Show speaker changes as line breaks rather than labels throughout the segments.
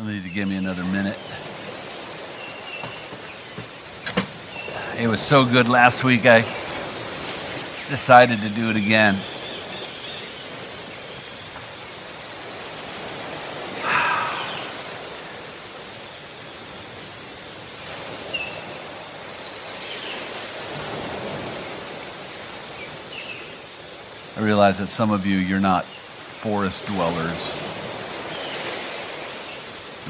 I need to give me another minute. It was so good last week, I decided to do it again. I realize that some of you, you're not forest dwellers.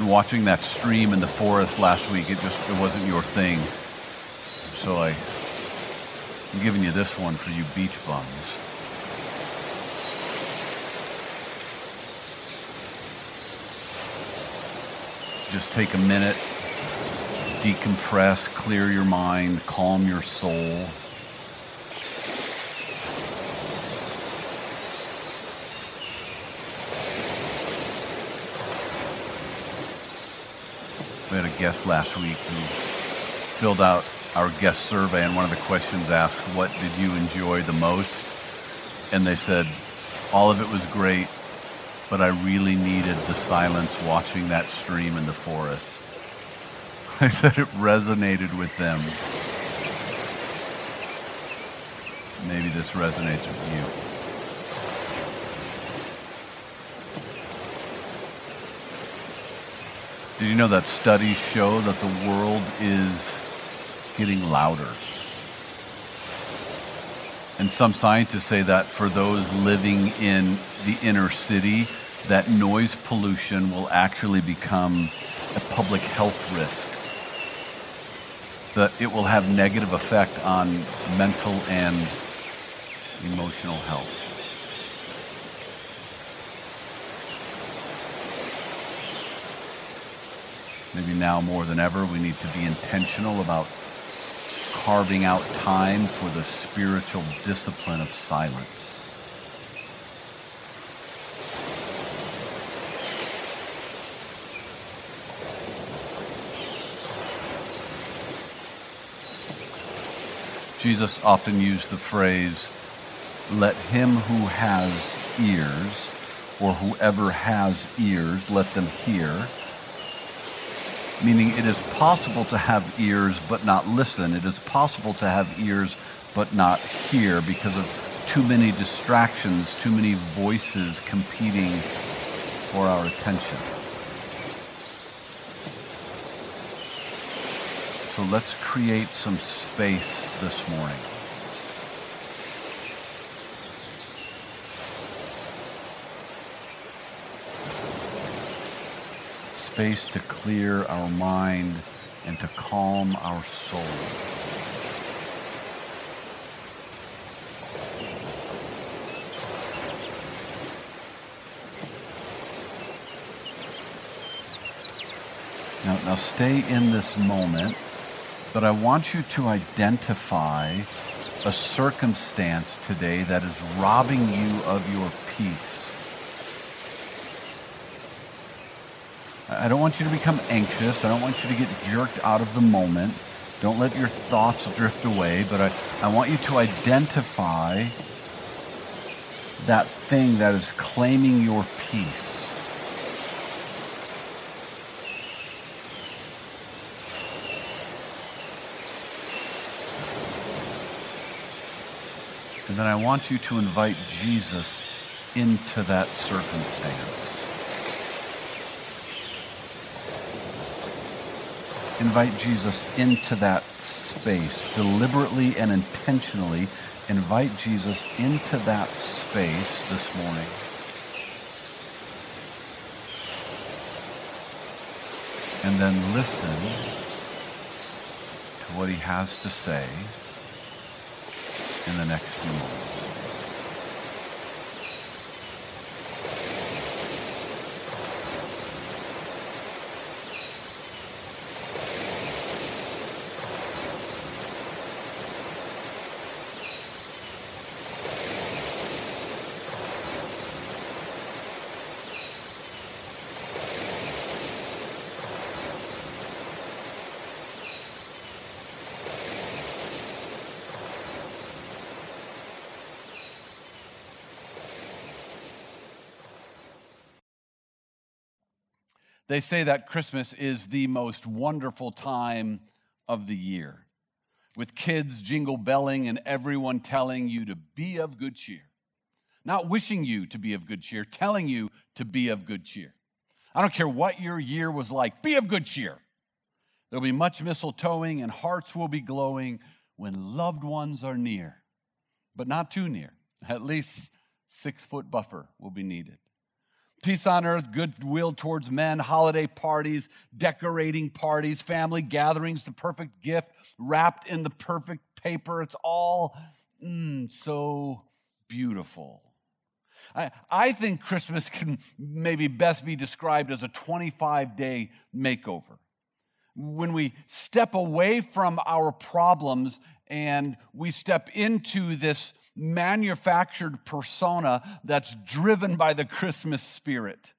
Watching that stream in the forest last week, it just it wasn't your thing. So I, I'm giving you this one for you beach bums. Just take a minute, decompress, clear your mind, calm your soul. We had a guest last week who filled out our guest survey, and one of the questions asked, What did you enjoy the most? And they said, All of it was great, but I really needed the silence watching that stream in the forest. I said it resonated with them. Maybe this resonates with you. Did you know that studies show that the world is getting louder? And some scientists say that for those living in the inner city, that noise pollution will actually become a public health risk. That it will have negative effect on mental and emotional health. Maybe now more than ever, we need to be intentional about carving out time for the spiritual discipline of silence. Jesus often used the phrase, let him who has ears, or whoever has ears, let them hear meaning it is possible to have ears but not listen. It is possible to have ears but not hear because of too many distractions, too many voices competing for our attention. So let's create some space this morning. Space to clear our mind and to calm our soul. Now, now stay in this moment, but I want you to identify a circumstance today that is robbing you of your peace. I don't want you to become anxious. I don't want you to get jerked out of the moment. Don't let your thoughts drift away, but I, I want you to identify that thing that is claiming your peace. And then I want you to invite Jesus into that circumstance. Invite Jesus into that space. Deliberately and intentionally invite Jesus into that space this morning. And then listen to what he has to say in the next few moments. They say that Christmas is the most wonderful time of the year, with kids jingle belling and everyone telling you to be of good cheer. Not wishing you to be of good cheer, telling you to be of good cheer. I don't care what your year was like, be of good cheer. There'll be much mistletoeing and hearts will be glowing when loved ones are near, but not too near. At least six foot buffer will be needed peace on earth, goodwill towards men, holiday parties, decorating parties, family gatherings, the perfect gift wrapped in the perfect paper. It's all mm, so beautiful. I, I think Christmas can maybe best be described as a 25 day makeover. When we step away from our problems and we step into this manufactured persona that's driven by the Christmas spirit.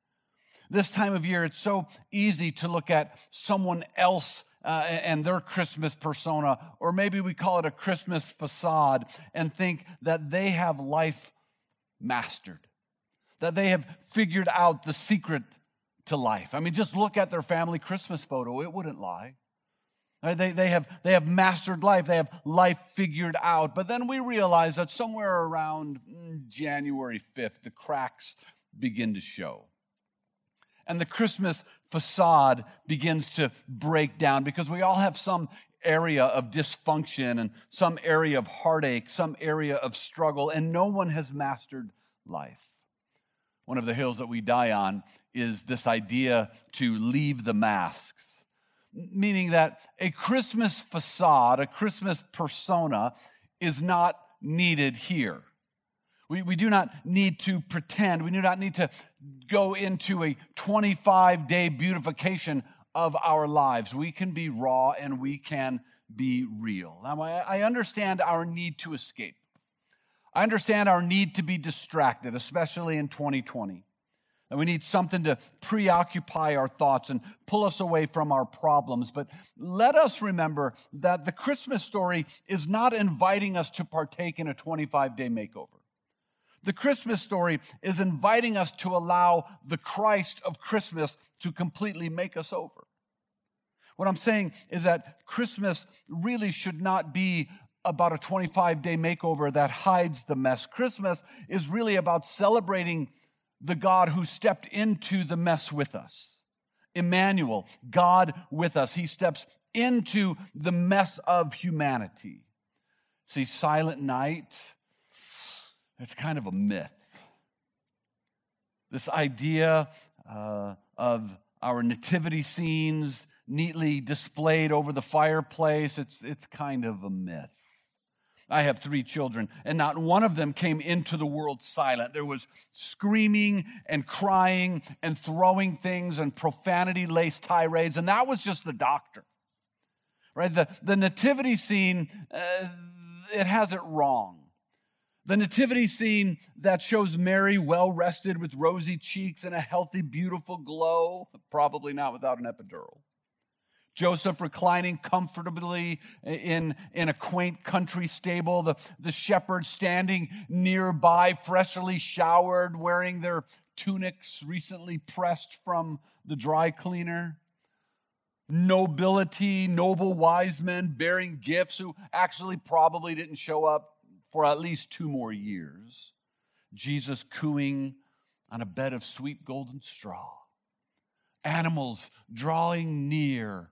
This time of year, it's so easy to look at someone else uh, and their Christmas persona, or maybe we call it a Christmas facade, and think that they have life mastered, that they have figured out the secret to life. I mean, just look at their family Christmas photo, it wouldn't lie. They, they, have, they have mastered life. They have life figured out. But then we realize that somewhere around mm, January 5th, the cracks begin to show. And the Christmas facade begins to break down because we all have some area of dysfunction and some area of heartache, some area of struggle, and no one has mastered life. One of the hills that we die on is this idea to leave the masks meaning that a Christmas facade, a Christmas persona, is not needed here. We, we do not need to pretend. We do not need to go into a 25 day beautification of our lives. We can be raw and we can be real. Now, I understand our need to escape. I understand our need to be distracted, especially in 2020 and we need something to preoccupy our thoughts and pull us away from our problems. But let us remember that the Christmas story is not inviting us to partake in a 25 day makeover. The Christmas story is inviting us to allow the Christ of Christmas to completely make us over. What I'm saying is that Christmas really should not be about a 25 day makeover that hides the mess. Christmas is really about celebrating the God who stepped into the mess with us. Emmanuel, God with us. He steps into the mess of humanity. See, Silent Night, it's kind of a myth. This idea uh, of our nativity scenes neatly displayed over the fireplace, it's, it's kind of a myth. I have three children, and not one of them came into the world silent. There was screaming and crying and throwing things and profanity laced tirades, and that was just the doctor. Right? The, the nativity scene, uh, it has it wrong. The nativity scene that shows Mary well rested with rosy cheeks and a healthy, beautiful glow, probably not without an epidural. Joseph reclining comfortably in, in a quaint country stable, the, the shepherds standing nearby, freshly showered, wearing their tunics recently pressed from the dry cleaner. Nobility, noble wise men bearing gifts who actually probably didn't show up for at least two more years. Jesus cooing on a bed of sweet golden straw. Animals drawing near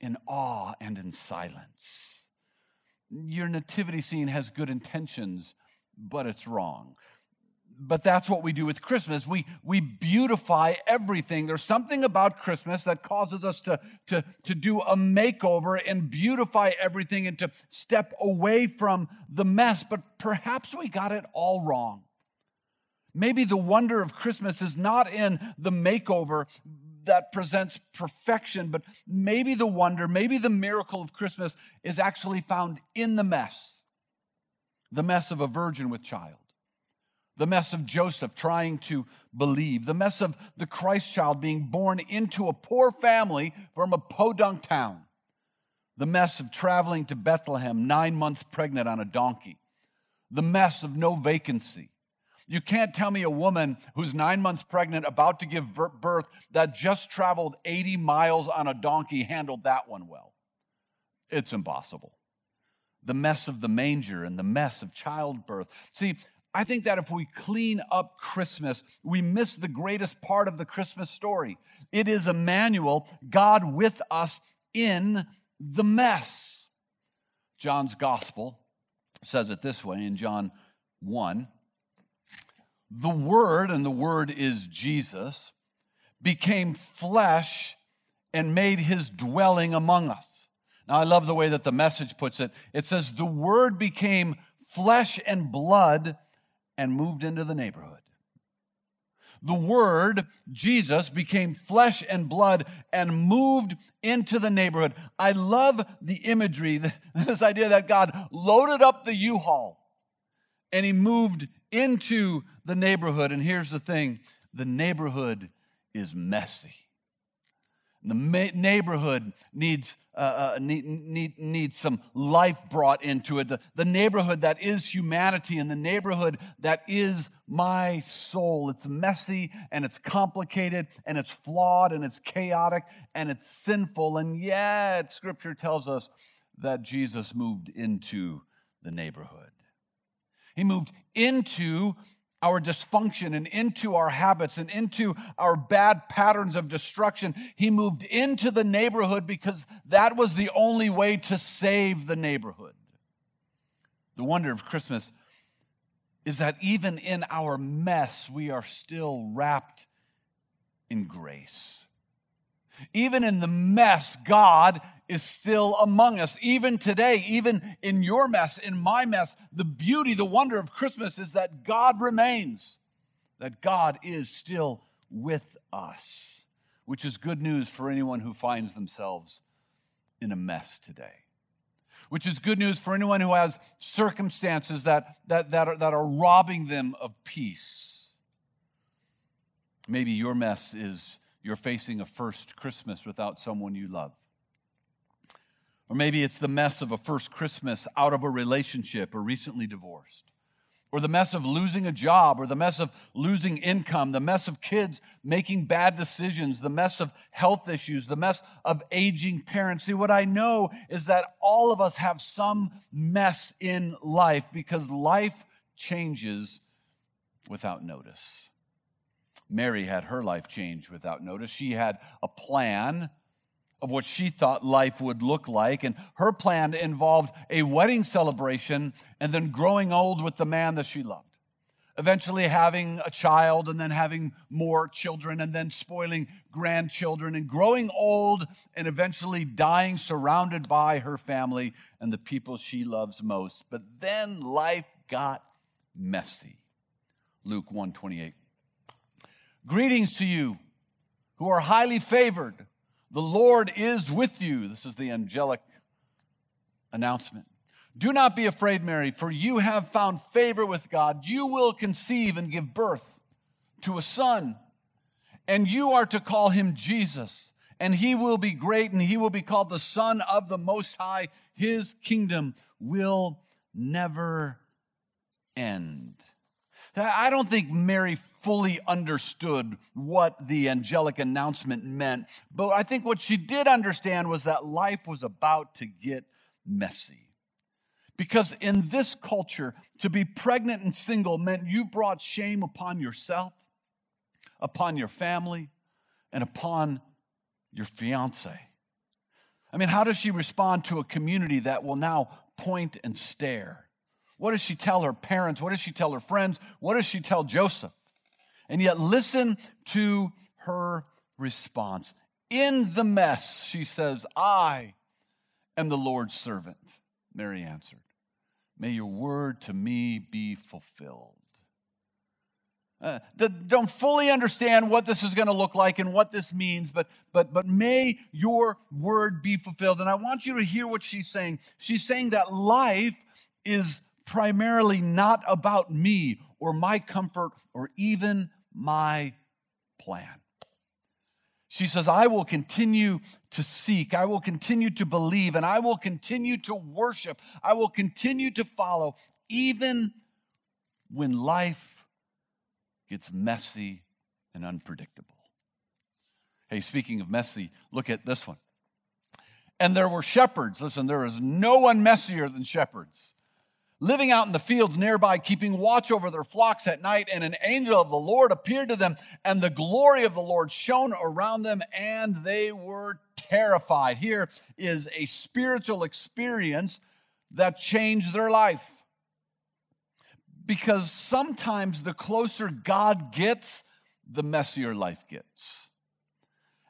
in awe and in silence. Your nativity scene has good intentions, but it's wrong. But that's what we do with Christmas. We, we beautify everything. There's something about Christmas that causes us to, to, to do a makeover and beautify everything and to step away from the mess. But perhaps we got it all wrong. Maybe the wonder of Christmas is not in the makeover, that presents perfection, but maybe the wonder, maybe the miracle of Christmas is actually found in the mess. The mess of a virgin with child, the mess of Joseph trying to believe, the mess of the Christ child being born into a poor family from a podunk town, the mess of traveling to Bethlehem nine months pregnant on a donkey, the mess of no vacancy You can't tell me a woman who's nine months pregnant, about to give birth, that just traveled 80 miles on a donkey handled that one well. It's impossible. The mess of the manger and the mess of childbirth. See, I think that if we clean up Christmas, we miss the greatest part of the Christmas story. It is Emmanuel, God with us in the mess. John's gospel says it this way in John 1 The Word, and the Word is Jesus, became flesh and made his dwelling among us. Now, I love the way that the message puts it. It says, The Word became flesh and blood and moved into the neighborhood. The Word, Jesus, became flesh and blood and moved into the neighborhood. I love the imagery, this idea that God loaded up the U Haul and he moved into the neighborhood. And here's the thing the neighborhood is messy. The ma- neighborhood needs, uh, uh, need, need, needs some life brought into it. The, the neighborhood that is humanity and the neighborhood that is my soul. It's messy and it's complicated and it's flawed and it's chaotic and it's sinful. And yet, Scripture tells us that Jesus moved into the neighborhood. He moved into our dysfunction and into our habits and into our bad patterns of destruction. He moved into the neighborhood because that was the only way to save the neighborhood. The wonder of Christmas is that even in our mess, we are still wrapped in grace. Even in the mess, God is still among us. Even today, even in your mess, in my mess, the beauty, the wonder of Christmas is that God remains, that God is still with us, which is good news for anyone who finds themselves in a mess today. Which is good news for anyone who has circumstances that, that, that, are, that are robbing them of peace. Maybe your mess is you're facing a first Christmas without someone you love. Or maybe it's the mess of a first Christmas out of a relationship or recently divorced. Or the mess of losing a job, or the mess of losing income, the mess of kids making bad decisions, the mess of health issues, the mess of aging parents. See, what I know is that all of us have some mess in life because life changes without notice. Mary had her life change without notice. She had a plan of what she thought life would look like. And her plan involved a wedding celebration and then growing old with the man that she loved. Eventually having a child and then having more children and then spoiling grandchildren and growing old and eventually dying surrounded by her family and the people she loves most. But then life got messy. Luke 128. Greetings to you who are highly favored. The Lord is with you. This is the angelic announcement. Do not be afraid, Mary, for you have found favor with God. You will conceive and give birth to a son, and you are to call him Jesus. And he will be great, and he will be called the Son of the Most High. His kingdom will never end. I don't think Mary fully understood what the angelic announcement meant, but I think what she did understand was that life was about to get messy. Because in this culture, to be pregnant and single meant you brought shame upon yourself, upon your family, and upon your fiance. I mean, how does she respond to a community that will now point and stare? What does she tell her parents? What does she tell her friends? What does she tell Joseph? And yet, listen to her response. In the mess, she says, I am the Lord's servant. Mary answered, May your word to me be fulfilled. Uh, don't fully understand what this is going to look like and what this means, but, but, but may your word be fulfilled. And I want you to hear what she's saying. She's saying that life is primarily not about me or my comfort or even my plan. She says, I will continue to seek, I will continue to believe, and I will continue to worship, I will continue to follow, even when life gets messy and unpredictable. Hey, speaking of messy, look at this one. And there were shepherds. Listen, there is no one messier than shepherds. Living out in the fields nearby, keeping watch over their flocks at night, and an angel of the Lord appeared to them, and the glory of the Lord shone around them, and they were terrified. Here is a spiritual experience that changed their life. Because sometimes the closer God gets, the messier life gets.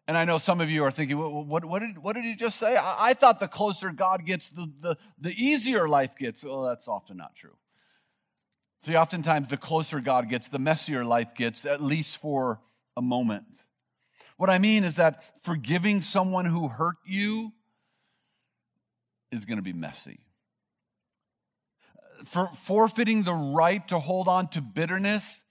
And I know some of you are thinking, what, what, what, did, what did he just say? I, I, thought the closer God gets, the, the, the easier life gets. Well, that's often not true. See, oftentimes the closer God gets, the messier life gets, at least for a moment. What I mean is that forgiving someone who hurt you is going to be messy. For forfeiting the right to hold on to bitterness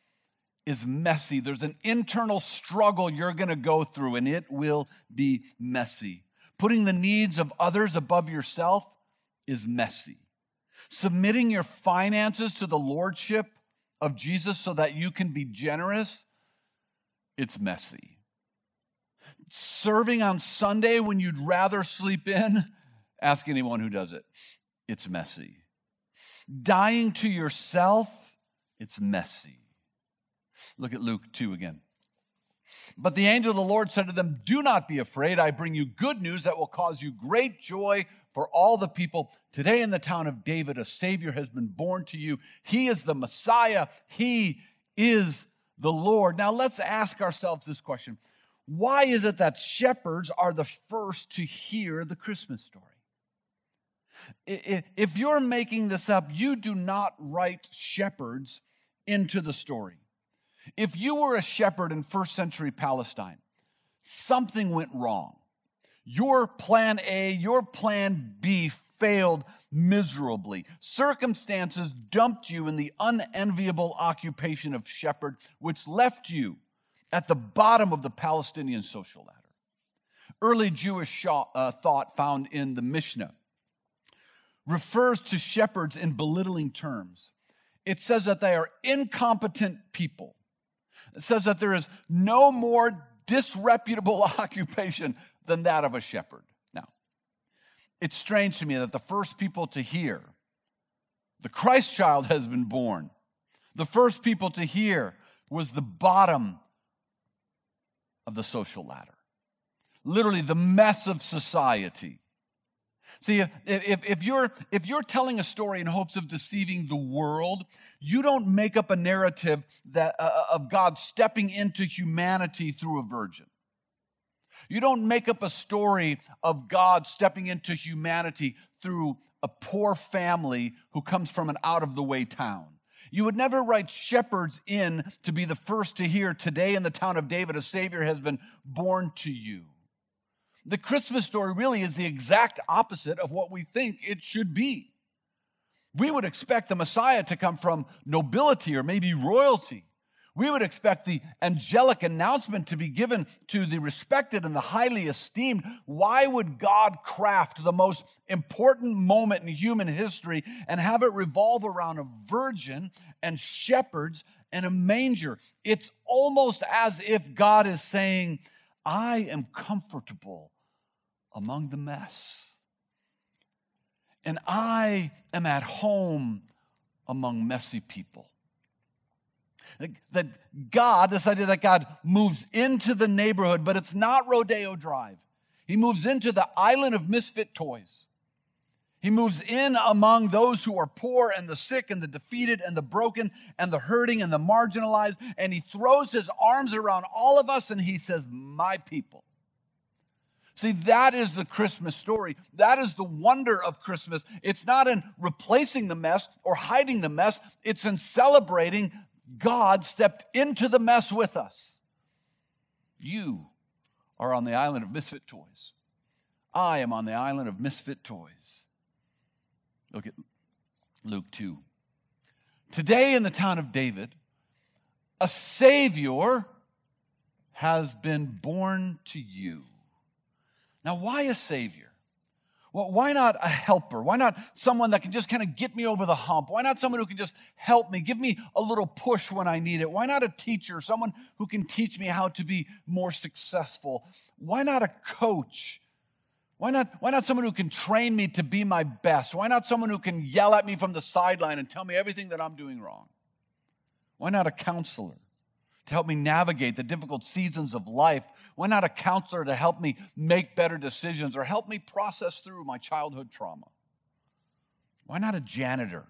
is messy. There's an internal struggle you're going to go through, and it will be messy. Putting the needs of others above yourself is messy. Submitting your finances to the lordship of Jesus so that you can be generous, it's messy. Serving on Sunday when you'd rather sleep in, ask anyone who does it. It's messy. Dying to yourself, it's messy. Look at Luke 2 again. But the angel of the Lord said to them, Do not be afraid. I bring you good news that will cause you great joy for all the people. Today in the town of David, a Savior has been born to you. He is the Messiah, He is the Lord. Now let's ask ourselves this question Why is it that shepherds are the first to hear the Christmas story? If you're making this up, you do not write shepherds into the story. If you were a shepherd in first century Palestine, something went wrong. Your plan A, your plan B failed miserably. Circumstances dumped you in the unenviable occupation of shepherd, which left you at the bottom of the Palestinian social ladder. Early Jewish uh, thought found in the Mishnah refers to shepherds in belittling terms. It says that they are incompetent people it says that there is no more disreputable occupation than that of a shepherd. Now, it's strange to me that the first people to hear the Christ child has been born, the first people to hear was the bottom of the social ladder, literally the mess of society. See, if, if, you're, if you're telling a story in hopes of deceiving the world, you don't make up a narrative that, uh, uh, of God stepping into humanity through a virgin. You don't make up a story of God stepping into humanity through a poor family who comes from an out of the way town. You would never write shepherds in to be the first to hear today in the town of David, a Savior has been born to you. The Christmas story really is the exact opposite of what we think it should be. We would expect the Messiah to come from nobility or maybe royalty. We would expect the angelic announcement to be given to the respected and the highly esteemed. Why would God craft the most important moment in human history and have it revolve around a virgin and shepherds and a manger? It's almost as if God is saying, I am comfortable among the mess. And I am at home among messy people. That God, this idea that God moves into the neighborhood, but it's not Rodeo Drive. He moves into the island of misfit toys. He moves in among those who are poor and the sick and the defeated and the broken and the hurting and the marginalized. And he throws his arms around all of us and he says, My people. See, that is the Christmas story. That is the wonder of Christmas. It's not in replacing the mess or hiding the mess, it's in celebrating God stepped into the mess with us. You are on the island of misfit toys. I am on the island of misfit toys. Look at Luke 2. Today in the town of David, a Savior has been born to you. Now, why a Savior? Well, why not a helper? Why not someone that can just kind of get me over the hump? Why not someone who can just help me, give me a little push when I need it? Why not a teacher, someone who can teach me how to be more successful? Why not a coach? Why not, why not someone who can train me to be my best? Why not someone who can yell at me from the sideline and tell me everything that I'm doing wrong? Why not a counselor? To help me navigate the difficult seasons of life? Why not a counselor to help me make better decisions or help me process through my childhood trauma? Why not a janitor?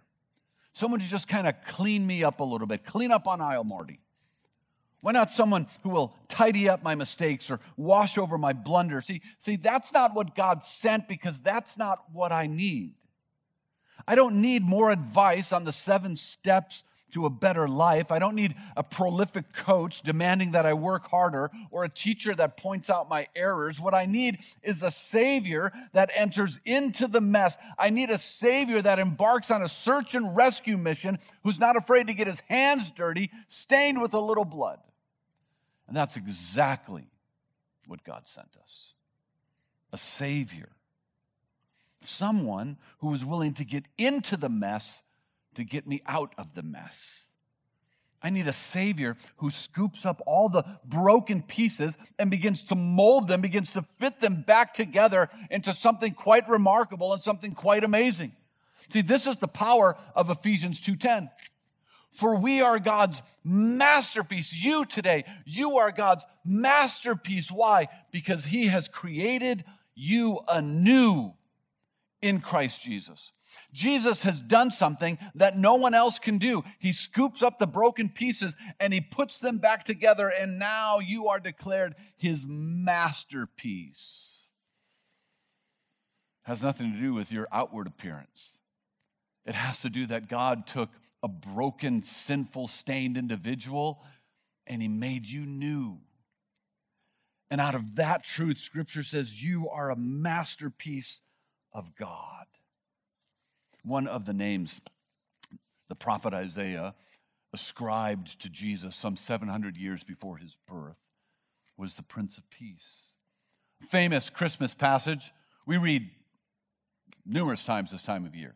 Someone to just kind of clean me up a little bit, clean up on aisle Marty. Why not someone who will tidy up my mistakes or wash over my blunders? See, see, that's not what God sent because that's not what I need. I don't need more advice on the seven steps to a better life. I don't need a prolific coach demanding that I work harder or a teacher that points out my errors. What I need is a Savior that enters into the mess. I need a Savior that embarks on a search and rescue mission who's not afraid to get his hands dirty, stained with a little blood. And that's exactly what God sent us a Savior. Someone who is willing to get into the mess to get me out of the mess. I need a Savior who scoops up all the broken pieces and begins to mold them, begins to fit them back together into something quite remarkable and something quite amazing. See, this is the power of Ephesians 2:10. For we are God's masterpiece. You today, you are God's masterpiece. Why? Because He has created you anew in Christ Jesus. Jesus has done something that no one else can do. He scoops up the broken pieces and he puts them back together, and now you are declared his masterpiece. Has nothing to do with your outward appearance. It has to do that God took a broken, sinful, stained individual and he made you new. And out of that truth, scripture says you are a masterpiece of God one of the names the prophet Isaiah ascribed to Jesus some 700 years before his birth was the Prince of Peace. Famous Christmas passage we read numerous times this time of year.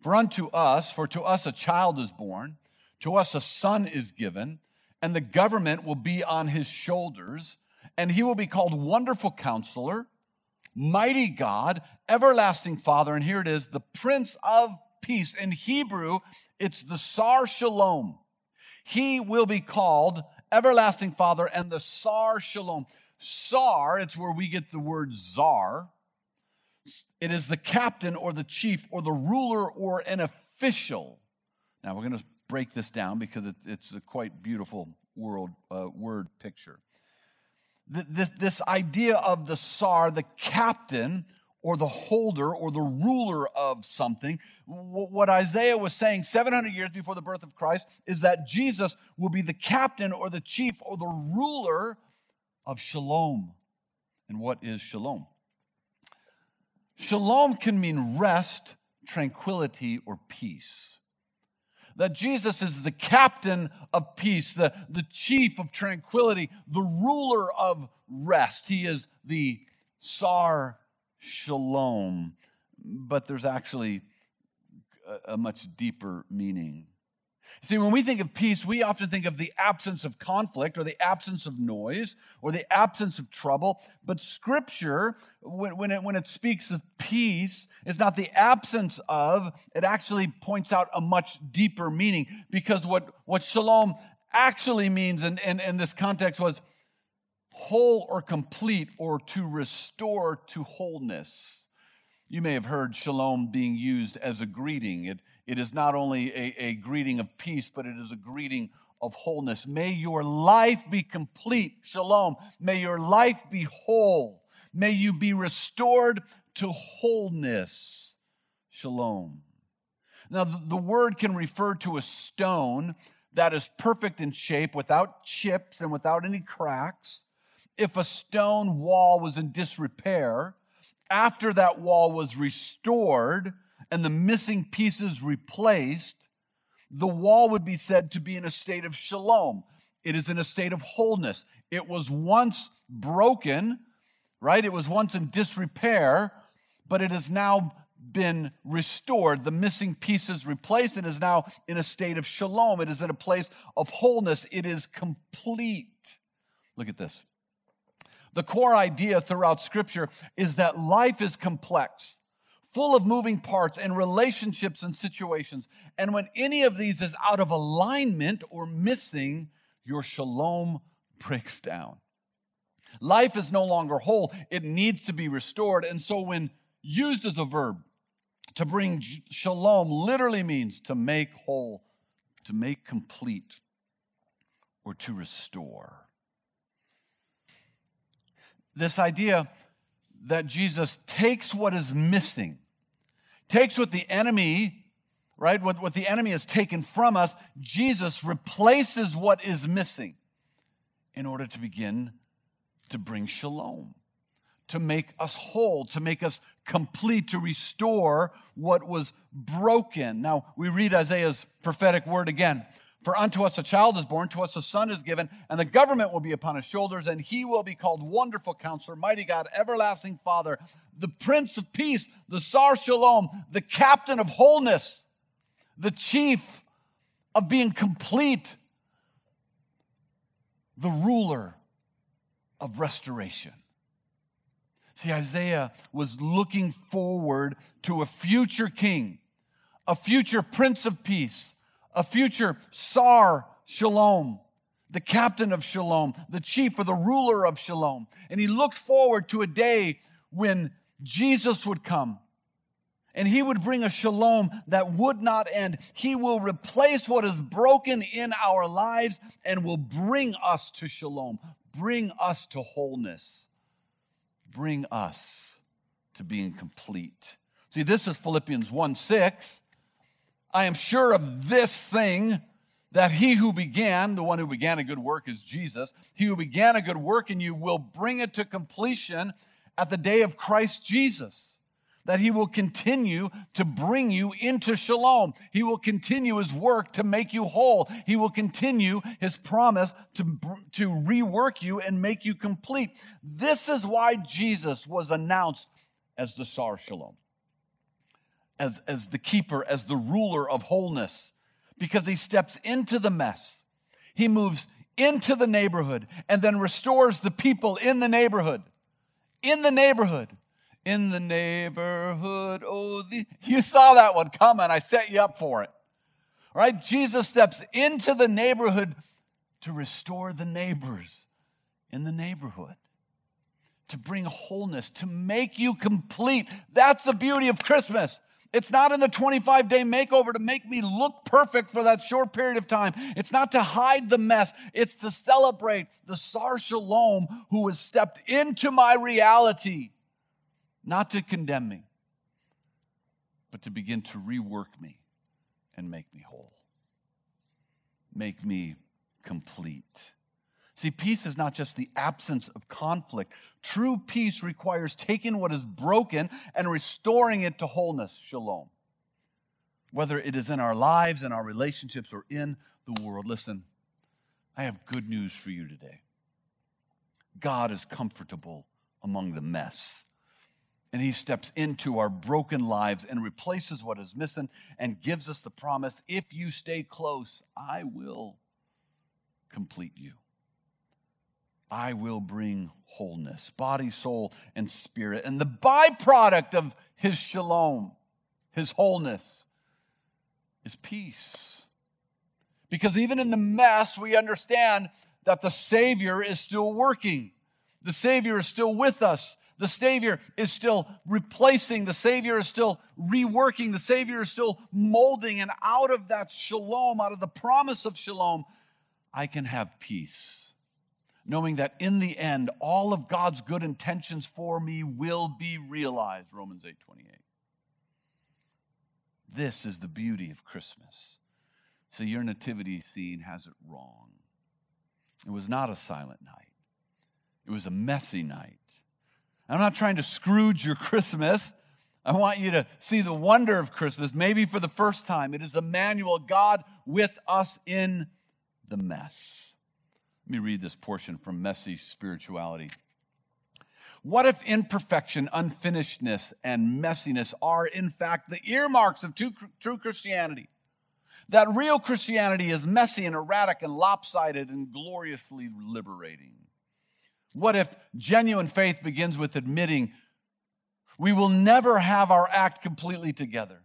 For unto us, for to us a child is born, to us a son is given, and the government will be on his shoulders, and he will be called Wonderful Counselor mighty God, everlasting Father, and here it is, the Prince of Peace. In Hebrew, it's the Sar Shalom. He will be called everlasting Father and the Sar Shalom. Sar, it's where we get the word czar. It is the captain or the chief or the ruler or an official. Now we're going to break this down because it's a quite beautiful world uh, word picture this, this idea of the Sar, the captain or the holder or the ruler of something. What Isaiah was saying 700 years before the birth of Christ is that Jesus will be the captain or the chief or the ruler of shalom. And what is shalom? Shalom can mean rest, tranquility, or peace that Jesus is the captain of peace, the, the chief of tranquility, the ruler of rest. He is the Sar Shalom. But there's actually a, a much deeper meaning. See, when we think of peace, we often think of the absence of conflict or the absence of noise or the absence of trouble. But Scripture, when, when, it, when it speaks of peace, is not the absence of, it actually points out a much deeper meaning because what, what shalom actually means in, in, in this context was whole or complete or to restore to wholeness. You may have heard shalom being used as a greeting. It, it is not only a, a greeting of peace, but it is a greeting of wholeness. May your life be complete, shalom. May your life be whole. May you be restored to wholeness, shalom. Now, the, the word can refer to a stone that is perfect in shape without chips and without any cracks. If a stone wall was in disrepair, after that wall was restored and the missing pieces replaced, the wall would be said to be in a state of shalom. It is in a state of wholeness. It was once broken, right? It was once in disrepair, but it has now been restored. The missing pieces replaced and is now in a state of shalom. It is in a place of wholeness. It is complete. Look at this. The core idea throughout Scripture is that life is complex, full of moving parts and relationships and situations. And when any of these is out of alignment or missing, your shalom breaks down. Life is no longer whole, it needs to be restored. And so, when used as a verb, to bring shalom literally means to make whole, to make complete, or to restore. This idea that Jesus takes what is missing, takes what the enemy, right, what, what the enemy has taken from us, Jesus replaces what is missing in order to begin to bring shalom to make us whole, to make us complete, to restore what was broken. Now, we read Isaiah's prophetic word again. For unto us a child is born, to us a son is given, and the government will be upon his shoulders, and he will be called Wonderful Counselor, Mighty God, Everlasting Father, the Prince of Peace, the Sar Shalom, the Captain of Wholeness, the Chief of being complete, the Ruler of Restoration. See, Isaiah was looking forward to a future king, a future prince of peace, a future Sar Shalom, the captain of Shalom, the chief or the ruler of Shalom. And he looked forward to a day when Jesus would come and he would bring a shalom that would not end. He will replace what is broken in our lives and will bring us to shalom, bring us to wholeness bring us to being complete. See, this is Philippians 1 6. I am sure of this thing that he who began, the one who began a good work is Jesus, he who began a good work in you will bring it to completion at the day of Christ Jesus that he will continue to bring you into shalom. He will continue his work to make you whole. He will continue his promise to, to rework you and make you complete. This is why Jesus was announced as the Sar Shalom, as, as the keeper, as the ruler of wholeness, because he steps into the mess. He moves into the neighborhood and then restores the people in the neighborhood. In the neighborhood in the neighborhood. Oh, the, you saw that one coming. I set you up for it. Right? Jesus steps into the neighborhood to restore the neighbors in the neighborhood, to bring wholeness, to make you complete. That's the beauty of Christmas. It's not in the 25 day makeover to make me look perfect for that short period of time. It's not to hide the mess. It's to celebrate the Sar Shalom who has stepped into my reality not to condemn me, but to begin to rework me and make me whole, make me complete. See, peace is not just the absence of conflict. True peace requires taking what is broken and restoring it to wholeness, shalom. Whether it is in our lives, in our relationships, or in the world. Listen, I have good news for you today. God is comfortable among the mess and he steps into our broken lives and replaces what is missing and gives us the promise if you stay close, I will complete you. I will bring wholeness, body, soul, and spirit. And the byproduct of his shalom, his wholeness, is peace. Because even in the mess, we understand that the Savior is still working. The Savior is still with us. The Savior is still replacing, the Savior is still reworking, the Savior is still molding. And out of that shalom, out of the promise of shalom, I can have peace. Knowing that in the end, all of God's good intentions for me will be realized. Romans 8 28. This is the beauty of Christmas. So your nativity scene has it wrong. It was not a silent night. It was a messy night. I'm not trying to Scrooge your Christmas. I want you to see the wonder of Christmas, maybe for the first time. It is Emmanuel, God with us in the mess. Let me read this portion from Messy Spirituality. What if imperfection, unfinishedness, and messiness are, in fact, the earmarks of true Christianity? That real Christianity is messy and erratic and lopsided and gloriously liberating. What if genuine faith begins with admitting we will never have our act completely together?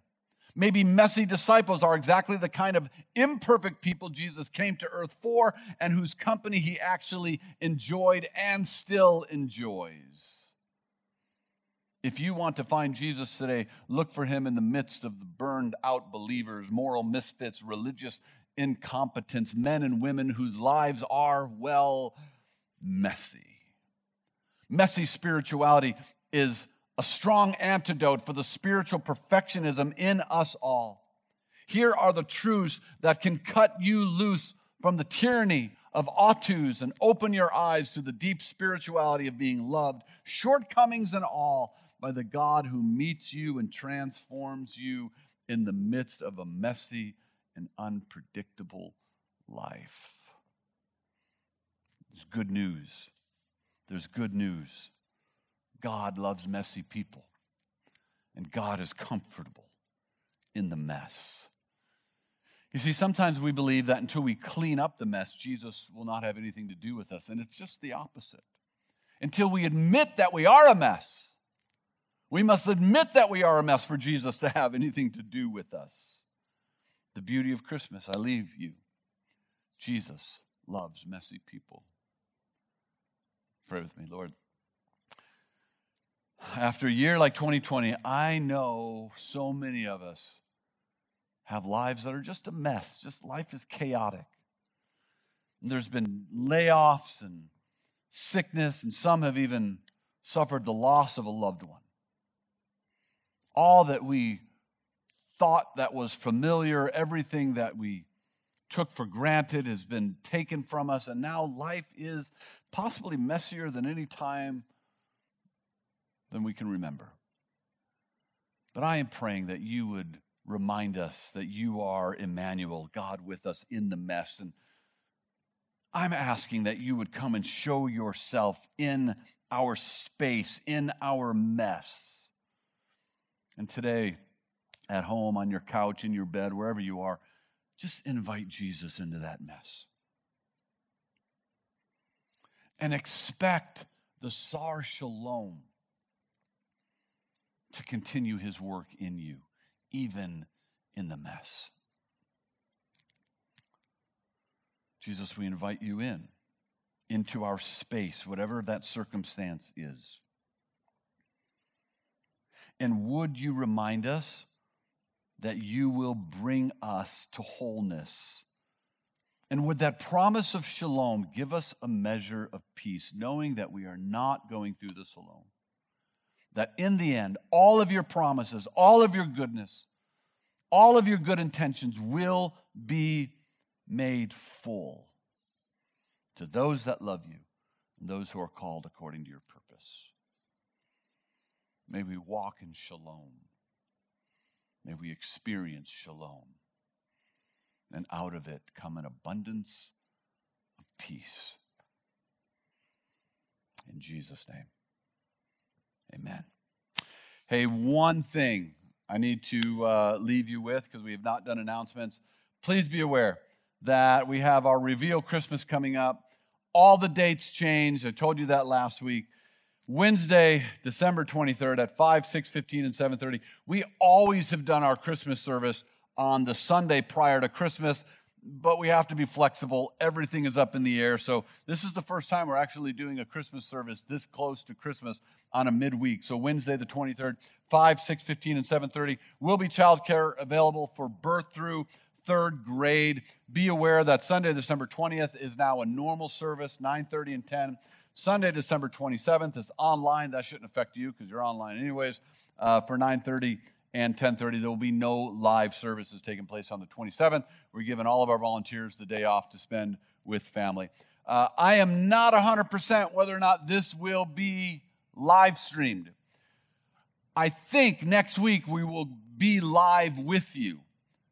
Maybe messy disciples are exactly the kind of imperfect people Jesus came to earth for and whose company he actually enjoyed and still enjoys. If you want to find Jesus today, look for him in the midst of the burned out believers, moral misfits, religious incompetents, men and women whose lives are, well, messy. Messy spirituality is a strong antidote for the spiritual perfectionism in us all. Here are the truths that can cut you loose from the tyranny of ought and open your eyes to the deep spirituality of being loved, shortcomings and all, by the God who meets you and transforms you in the midst of a messy and unpredictable life. It's good news. There's good news. God loves messy people, and God is comfortable in the mess. You see, sometimes we believe that until we clean up the mess, Jesus will not have anything to do with us, and it's just the opposite. Until we admit that we are a mess, we must admit that we are a mess for Jesus to have anything to do with us. The beauty of Christmas, I leave you. Jesus loves messy people. Pray with me, Lord. After a year like 2020, I know so many of us have lives that are just a mess. Just life is chaotic. And there's been layoffs and sickness, and some have even suffered the loss of a loved one all that we thought that was familiar, everything that we took for granted has been taken from us, and now life is possibly messier than any time than we can remember. But I am praying that you would remind us that you are Emmanuel, God with us in the mess. And I'm asking that you would come and show yourself in our space, in our mess. And today, at home, on your couch, in your bed, wherever you are, just invite Jesus into that mess. And expect the Sar Shalom to continue his work in you, even in the mess. Jesus, we invite you in, into our space, whatever that circumstance is. And would you remind us that you will bring us to wholeness? And would that promise of shalom give us a measure of peace, knowing that we are not going through this alone? That in the end, all of your promises, all of your goodness, all of your good intentions will be made full to those that love you and those who are called according to your purpose. May we walk in shalom. May we experience shalom. And out of it come an abundance of peace. In Jesus' name, amen. Hey, one thing I need to uh, leave you with because we have not done announcements. Please be aware that we have our Reveal Christmas coming up. All the dates changed. I told you that last week. Wednesday, December 23rd at 5, 6, 15, and 7.30. We always have done our Christmas service on the Sunday prior to Christmas, but we have to be flexible. Everything is up in the air. So this is the first time we're actually doing a Christmas service this close to Christmas on a midweek. So Wednesday the 23rd, 5, 6, 15, and 7.30 will be childcare available for birth through third grade. Be aware that Sunday, December 20th is now a normal service, 9.30 and 10. Sunday, December 27th is online. That shouldn't affect you because you're online anyways. Uh, for 9:30 and 10:30, there will be no live services taking place on the 27th. We're giving all of our volunteers the day off to spend with family. Uh, I am not 100% whether or not this will be live streamed. I think next week we will be live with you.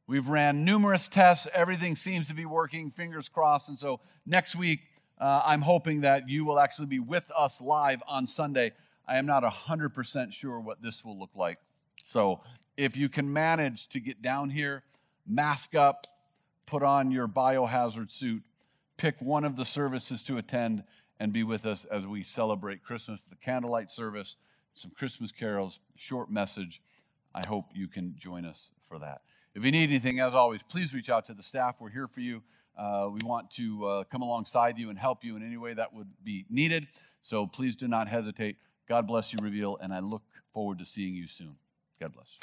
We've ran numerous tests. Everything seems to be working, fingers crossed. And so next week, uh, I'm hoping that you will actually be with us live on Sunday I am not 100% sure what this will look like. So if you can manage to get down here, mask up, put on your biohazard suit, pick one of the services to attend, and be with us as we celebrate Christmas, the candlelight service, some Christmas carols, short message. I hope you can join us for that. If you need anything, as always, please reach out to the staff. We're here for you. Uh, we want to uh, come alongside you and help you in any way that would be needed. So please do not hesitate. God bless you, Reveal, and I look forward to seeing you soon. God bless.